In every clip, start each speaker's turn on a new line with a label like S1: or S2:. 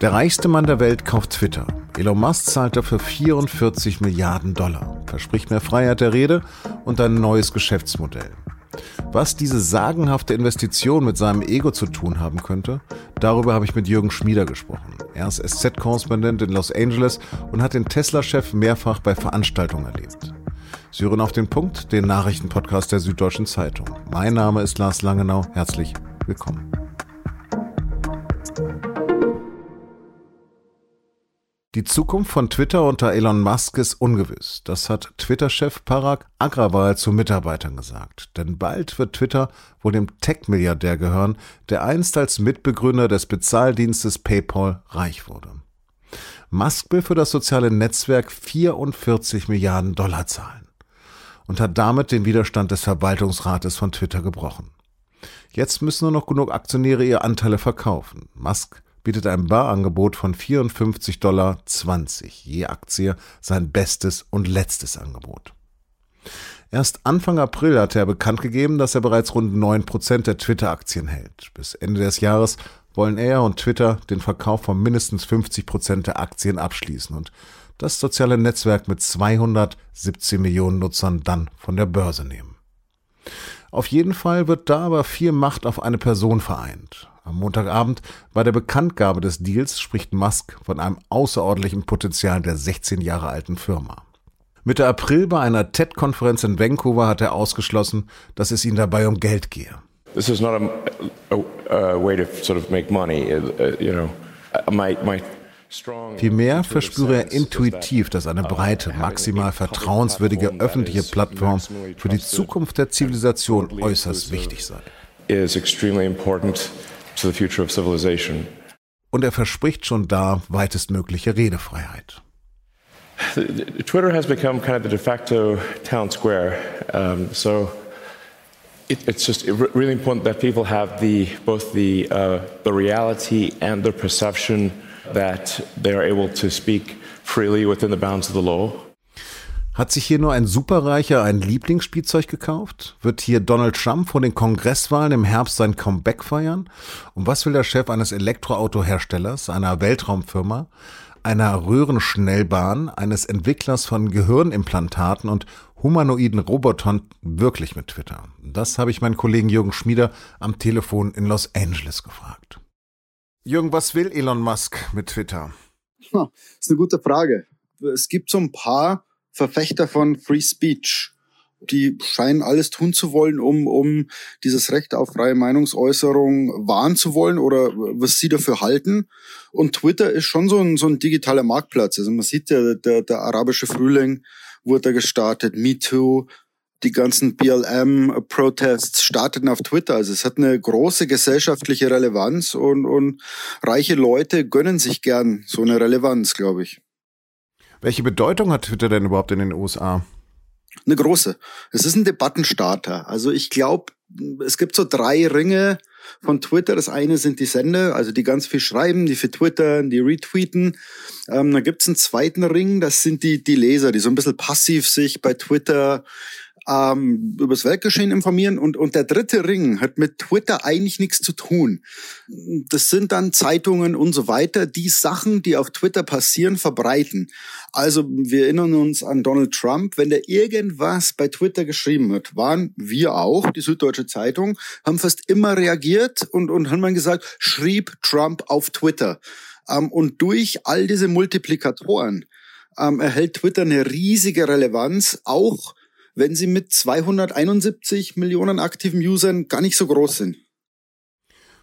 S1: Der reichste Mann der Welt kauft Twitter. Elon Musk zahlt dafür 44 Milliarden Dollar, verspricht mehr Freiheit der Rede und ein neues Geschäftsmodell. Was diese sagenhafte Investition mit seinem Ego zu tun haben könnte, darüber habe ich mit Jürgen Schmieder gesprochen. Er ist SZ-Korrespondent in Los Angeles und hat den Tesla-Chef mehrfach bei Veranstaltungen erlebt. Sie hören auf den Punkt, den Nachrichtenpodcast der Süddeutschen Zeitung. Mein Name ist Lars Langenau. Herzlich willkommen. Die Zukunft von Twitter unter Elon Musk ist ungewiss. Das hat Twitter-Chef Parag Agrawal zu Mitarbeitern gesagt. Denn bald wird Twitter wohl dem Tech-Milliardär gehören, der einst als Mitbegründer des Bezahldienstes PayPal reich wurde. Musk will für das soziale Netzwerk 44 Milliarden Dollar zahlen und hat damit den Widerstand des Verwaltungsrates von Twitter gebrochen. Jetzt müssen nur noch genug Aktionäre ihre Anteile verkaufen. Musk bietet ein Barangebot von 54,20 Dollar je Aktie sein bestes und letztes Angebot. Erst Anfang April hatte er bekannt gegeben, dass er bereits rund 9% der Twitter-Aktien hält. Bis Ende des Jahres wollen er und Twitter den Verkauf von mindestens 50% der Aktien abschließen und das soziale Netzwerk mit 217 Millionen Nutzern dann von der Börse nehmen. Auf jeden Fall wird da aber viel Macht auf eine Person vereint. Am Montagabend bei der Bekanntgabe des Deals spricht Musk von einem außerordentlichen Potenzial der 16 Jahre alten Firma. Mitte April bei einer TED-Konferenz in Vancouver hat er ausgeschlossen, dass es ihm dabei um Geld gehe. This is not a, a, a way to sort of make money, uh, uh you know. Uh, my, my Vielmehr verspüre er intuitiv, dass eine breite, maximal vertrauenswürdige öffentliche Plattform für die Zukunft der Zivilisation äußerst wichtig sei to the future of civilization. Und er verspricht schon da weitestmögliche Redefreiheit.
S2: Twitter has become kind of the de facto town square. Um, so it, it's just really important that people have the both the uh, the reality and the perception that they are able to speak freely within the bounds of the law.
S1: Hat sich hier nur ein Superreicher ein Lieblingsspielzeug gekauft? Wird hier Donald Trump vor den Kongresswahlen im Herbst sein Comeback feiern? Und was will der Chef eines Elektroautoherstellers, einer Weltraumfirma, einer Röhrenschnellbahn, eines Entwicklers von Gehirnimplantaten und humanoiden Robotern wirklich mit Twitter? Das habe ich meinen Kollegen Jürgen Schmieder am Telefon in Los Angeles gefragt. Jürgen, was will Elon Musk mit Twitter?
S3: Das ist eine gute Frage. Es gibt so ein paar Verfechter von Free Speech. Die scheinen alles tun zu wollen, um, um dieses Recht auf freie Meinungsäußerung wahren zu wollen oder was sie dafür halten. Und Twitter ist schon so ein, so ein digitaler Marktplatz. Also man sieht ja, der, der arabische Frühling wurde gestartet, MeToo, die ganzen BLM-Protests starteten auf Twitter. Also es hat eine große gesellschaftliche Relevanz und, und reiche Leute gönnen sich gern so eine Relevanz, glaube ich.
S1: Welche Bedeutung hat Twitter denn überhaupt in den USA?
S3: Eine große. Es ist ein Debattenstarter. Also ich glaube, es gibt so drei Ringe von Twitter. Das eine sind die Sender, also die ganz viel schreiben, die für Twitter, die retweeten. Ähm, dann gibt's einen zweiten Ring, das sind die, die Leser, die so ein bisschen passiv sich bei Twitter ähm, übers Weltgeschehen informieren. Und, und der dritte Ring hat mit Twitter eigentlich nichts zu tun. Das sind dann Zeitungen und so weiter, die Sachen, die auf Twitter passieren, verbreiten. Also wir erinnern uns an Donald Trump. Wenn der irgendwas bei Twitter geschrieben hat, waren wir auch, die Süddeutsche Zeitung, haben fast immer reagiert und, und haben dann gesagt, schrieb Trump auf Twitter. Ähm, und durch all diese Multiplikatoren ähm, erhält Twitter eine riesige Relevanz, auch wenn sie mit 271 Millionen aktiven Usern gar nicht so groß sind.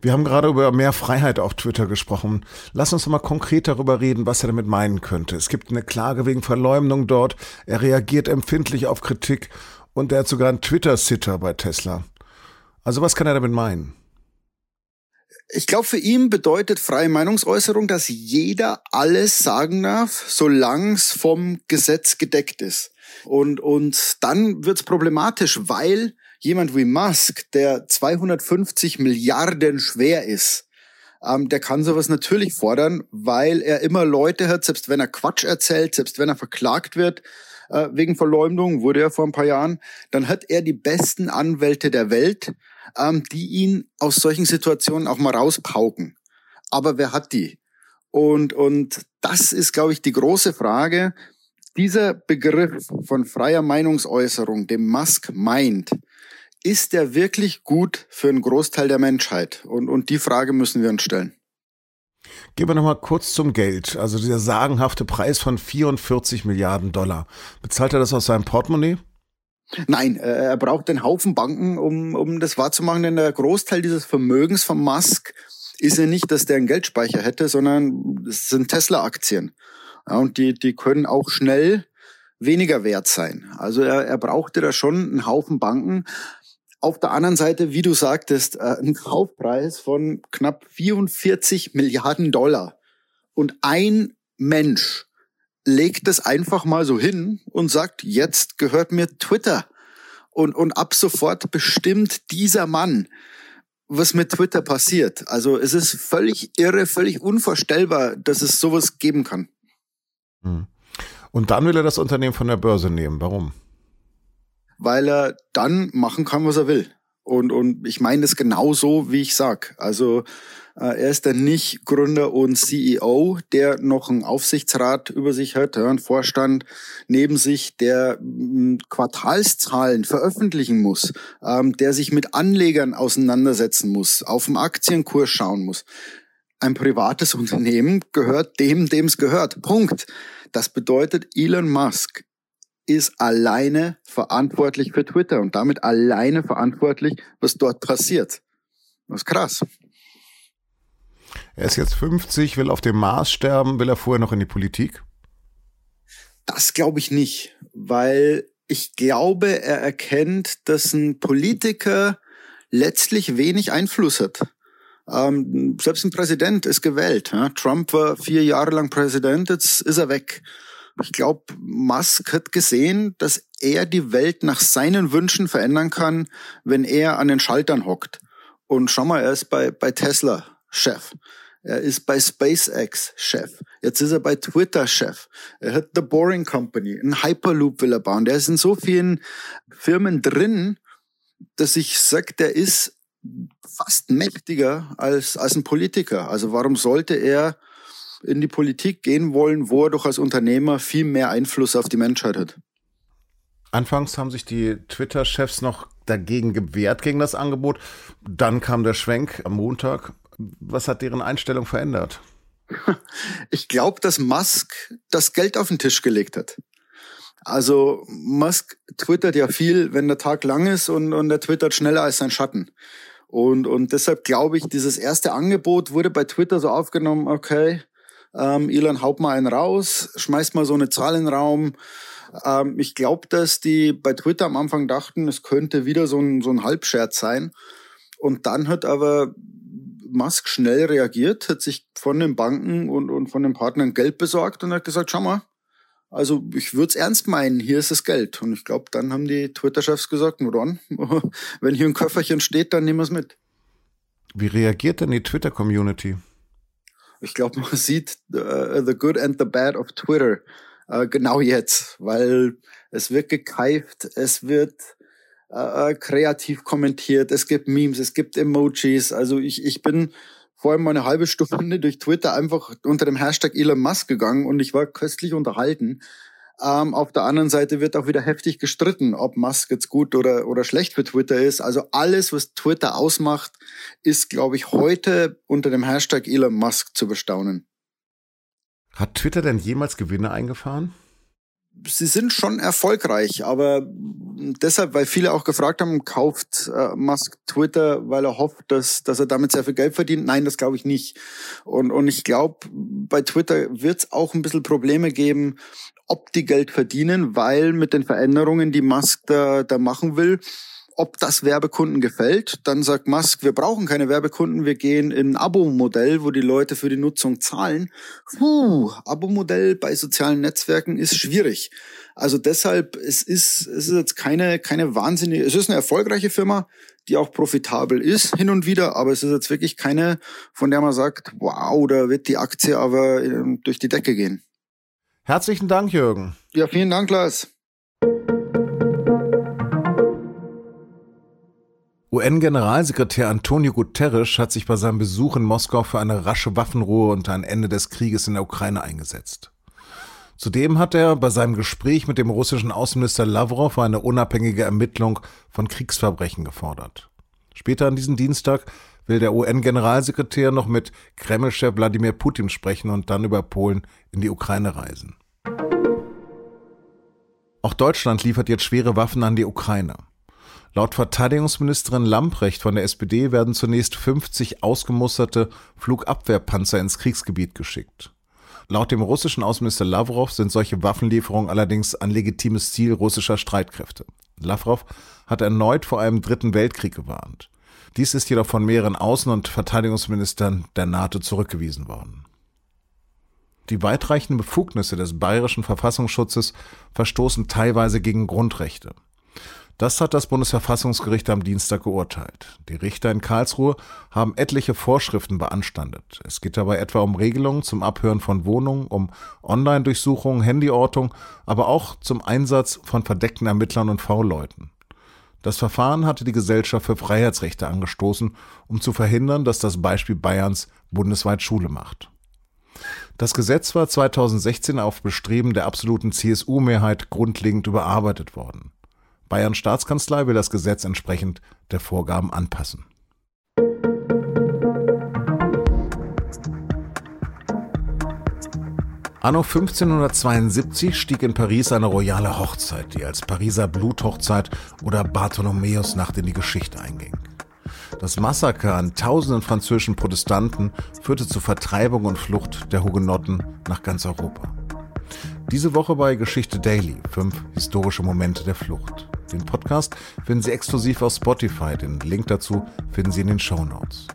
S1: Wir haben gerade über mehr Freiheit auf Twitter gesprochen. Lass uns mal konkret darüber reden, was er damit meinen könnte. Es gibt eine Klage wegen Verleumdung dort. Er reagiert empfindlich auf Kritik und er hat sogar einen Twitter-Sitter bei Tesla. Also was kann er damit meinen?
S3: Ich glaube, für ihn bedeutet freie Meinungsäußerung, dass jeder alles sagen darf, solange es vom Gesetz gedeckt ist. Und, und dann wird's problematisch, weil jemand wie Musk, der 250 Milliarden schwer ist, ähm, der kann sowas natürlich fordern, weil er immer Leute hat, selbst wenn er Quatsch erzählt, selbst wenn er verklagt wird, äh, wegen Verleumdung, wurde er vor ein paar Jahren, dann hat er die besten Anwälte der Welt, ähm, die ihn aus solchen Situationen auch mal rauspauken. Aber wer hat die? Und, und das ist, glaube ich, die große Frage. Dieser Begriff von freier Meinungsäußerung, dem Musk meint, ist der wirklich gut für einen Großteil der Menschheit? Und, und die Frage müssen wir uns stellen.
S1: Gehen wir nochmal kurz zum Geld. Also dieser sagenhafte Preis von 44 Milliarden Dollar. Bezahlt er das aus seinem Portemonnaie?
S3: Nein, äh, er braucht einen Haufen Banken, um, um das wahrzumachen, denn der Großteil dieses Vermögens von Musk ist ja nicht, dass der einen Geldspeicher hätte, sondern es sind Tesla-Aktien. Ja, und die, die können auch schnell weniger wert sein. Also er, er brauchte da schon einen Haufen Banken. Auf der anderen Seite, wie du sagtest, äh, ein Kaufpreis von knapp 44 Milliarden Dollar. Und ein Mensch legt es einfach mal so hin und sagt, jetzt gehört mir Twitter. Und, und ab sofort bestimmt dieser Mann, was mit Twitter passiert. Also es ist völlig irre, völlig unvorstellbar, dass es sowas geben kann.
S1: Hm. Und dann will er das Unternehmen von der Börse nehmen. Warum?
S3: weil er dann machen kann, was er will. Und, und ich meine das genauso, wie ich sag. Also äh, er ist dann nicht Gründer und CEO, der noch einen Aufsichtsrat über sich hat, ja, einen Vorstand neben sich, der m, Quartalszahlen veröffentlichen muss, ähm, der sich mit Anlegern auseinandersetzen muss, auf den Aktienkurs schauen muss. Ein privates Unternehmen gehört dem, dem es gehört. Punkt. Das bedeutet, Elon Musk ist alleine verantwortlich für Twitter und damit alleine verantwortlich, was dort passiert. Das ist krass.
S1: Er ist jetzt 50, will auf dem Mars sterben, will er vorher noch in die Politik?
S3: Das glaube ich nicht, weil ich glaube, er erkennt, dass ein Politiker letztlich wenig Einfluss hat. Ähm, selbst ein Präsident ist gewählt. Ja? Trump war vier Jahre lang Präsident, jetzt ist er weg. Ich glaube, Musk hat gesehen, dass er die Welt nach seinen Wünschen verändern kann, wenn er an den Schaltern hockt. Und schau mal, er ist bei, bei Tesla Chef. Er ist bei SpaceX Chef. Jetzt ist er bei Twitter Chef. Er hat The Boring Company, ein Hyperloop will er bauen. Der ist in so vielen Firmen drin, dass ich sag, der ist fast mächtiger als, als ein Politiker. Also warum sollte er in die Politik gehen wollen, wo er doch als Unternehmer viel mehr Einfluss auf die Menschheit hat.
S1: Anfangs haben sich die Twitter-Chefs noch dagegen gewehrt gegen das Angebot. Dann kam der Schwenk am Montag. Was hat deren Einstellung verändert?
S3: Ich glaube, dass Musk das Geld auf den Tisch gelegt hat. Also Musk twittert ja viel, wenn der Tag lang ist und, und er twittert schneller als sein Schatten. Und, und deshalb glaube ich, dieses erste Angebot wurde bei Twitter so aufgenommen, okay, ähm, Elon, haut mal einen raus, schmeißt mal so eine Zahl in den Raum. Ähm, ich glaube, dass die bei Twitter am Anfang dachten, es könnte wieder so ein, so ein Halbscherz sein. Und dann hat aber Musk schnell reagiert, hat sich von den Banken und, und von den Partnern Geld besorgt und hat gesagt, schau mal, also ich würde es ernst meinen, hier ist das Geld. Und ich glaube, dann haben die Twitter-Chefs gesagt, nur dann, wenn hier ein Köfferchen steht, dann nehmen wir es mit.
S1: Wie reagiert denn die Twitter-Community?
S3: Ich glaube, man sieht uh, the good and the bad of Twitter uh, genau jetzt, weil es wird gekeift, es wird uh, kreativ kommentiert, es gibt Memes, es gibt Emojis. Also ich, ich bin vor allem mal eine halbe Stunde durch Twitter einfach unter dem Hashtag Elon Musk gegangen und ich war köstlich unterhalten. Ähm, auf der anderen Seite wird auch wieder heftig gestritten, ob Musk jetzt gut oder, oder schlecht für Twitter ist. Also alles, was Twitter ausmacht, ist, glaube ich, heute unter dem Hashtag Elon Musk zu bestaunen.
S1: Hat Twitter denn jemals Gewinne eingefahren?
S3: sie sind schon erfolgreich, aber deshalb, weil viele auch gefragt haben, kauft äh, Musk Twitter, weil er hofft, dass, dass er damit sehr viel Geld verdient? Nein, das glaube ich nicht. Und, und ich glaube, bei Twitter wird es auch ein bisschen Probleme geben, ob die Geld verdienen, weil mit den Veränderungen, die Musk da, da machen will, ob das Werbekunden gefällt. Dann sagt Musk, wir brauchen keine Werbekunden, wir gehen in ein Abo-Modell, wo die Leute für die Nutzung zahlen. Puh, Abo-Modell bei sozialen Netzwerken ist schwierig. Also deshalb, es ist, es ist jetzt keine, keine wahnsinnige, es ist eine erfolgreiche Firma, die auch profitabel ist hin und wieder, aber es ist jetzt wirklich keine, von der man sagt, wow, da wird die Aktie aber ähm, durch die Decke gehen.
S1: Herzlichen Dank, Jürgen.
S3: Ja, vielen Dank, Lars.
S1: UN-Generalsekretär Antonio Guterres hat sich bei seinem Besuch in Moskau für eine rasche Waffenruhe und ein Ende des Krieges in der Ukraine eingesetzt. Zudem hat er bei seinem Gespräch mit dem russischen Außenminister Lavrov eine unabhängige Ermittlung von Kriegsverbrechen gefordert. Später an diesem Dienstag will der UN-Generalsekretär noch mit Kremlchef Wladimir Putin sprechen und dann über Polen in die Ukraine reisen. Auch Deutschland liefert jetzt schwere Waffen an die Ukraine. Laut Verteidigungsministerin Lamprecht von der SPD werden zunächst 50 ausgemusterte Flugabwehrpanzer ins Kriegsgebiet geschickt. Laut dem russischen Außenminister Lavrov sind solche Waffenlieferungen allerdings ein legitimes Ziel russischer Streitkräfte. Lavrov hat erneut vor einem dritten Weltkrieg gewarnt. Dies ist jedoch von mehreren Außen- und Verteidigungsministern der NATO zurückgewiesen worden. Die weitreichenden Befugnisse des bayerischen Verfassungsschutzes verstoßen teilweise gegen Grundrechte. Das hat das Bundesverfassungsgericht am Dienstag geurteilt. Die Richter in Karlsruhe haben etliche Vorschriften beanstandet. Es geht dabei etwa um Regelungen zum Abhören von Wohnungen, um Online-Durchsuchungen, Handyortung, aber auch zum Einsatz von verdeckten Ermittlern und V-Leuten. Das Verfahren hatte die Gesellschaft für Freiheitsrechte angestoßen, um zu verhindern, dass das Beispiel Bayerns bundesweit Schule macht. Das Gesetz war 2016 auf Bestreben der absoluten CSU-Mehrheit grundlegend überarbeitet worden. Bayern Staatskanzlei will das Gesetz entsprechend der Vorgaben anpassen. Anno 1572 stieg in Paris eine royale Hochzeit, die als Pariser Bluthochzeit oder Bartholomäusnacht in die Geschichte einging. Das Massaker an tausenden französischen Protestanten führte zur Vertreibung und Flucht der Hugenotten nach ganz Europa. Diese Woche bei Geschichte Daily, fünf historische Momente der Flucht. Den Podcast finden Sie exklusiv auf Spotify. Den Link dazu finden Sie in den Show Notes.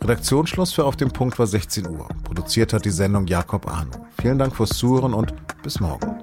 S1: Redaktionsschluss für Auf dem Punkt war 16 Uhr. Produziert hat die Sendung Jakob Arno. Vielen Dank fürs Zuhören und bis morgen.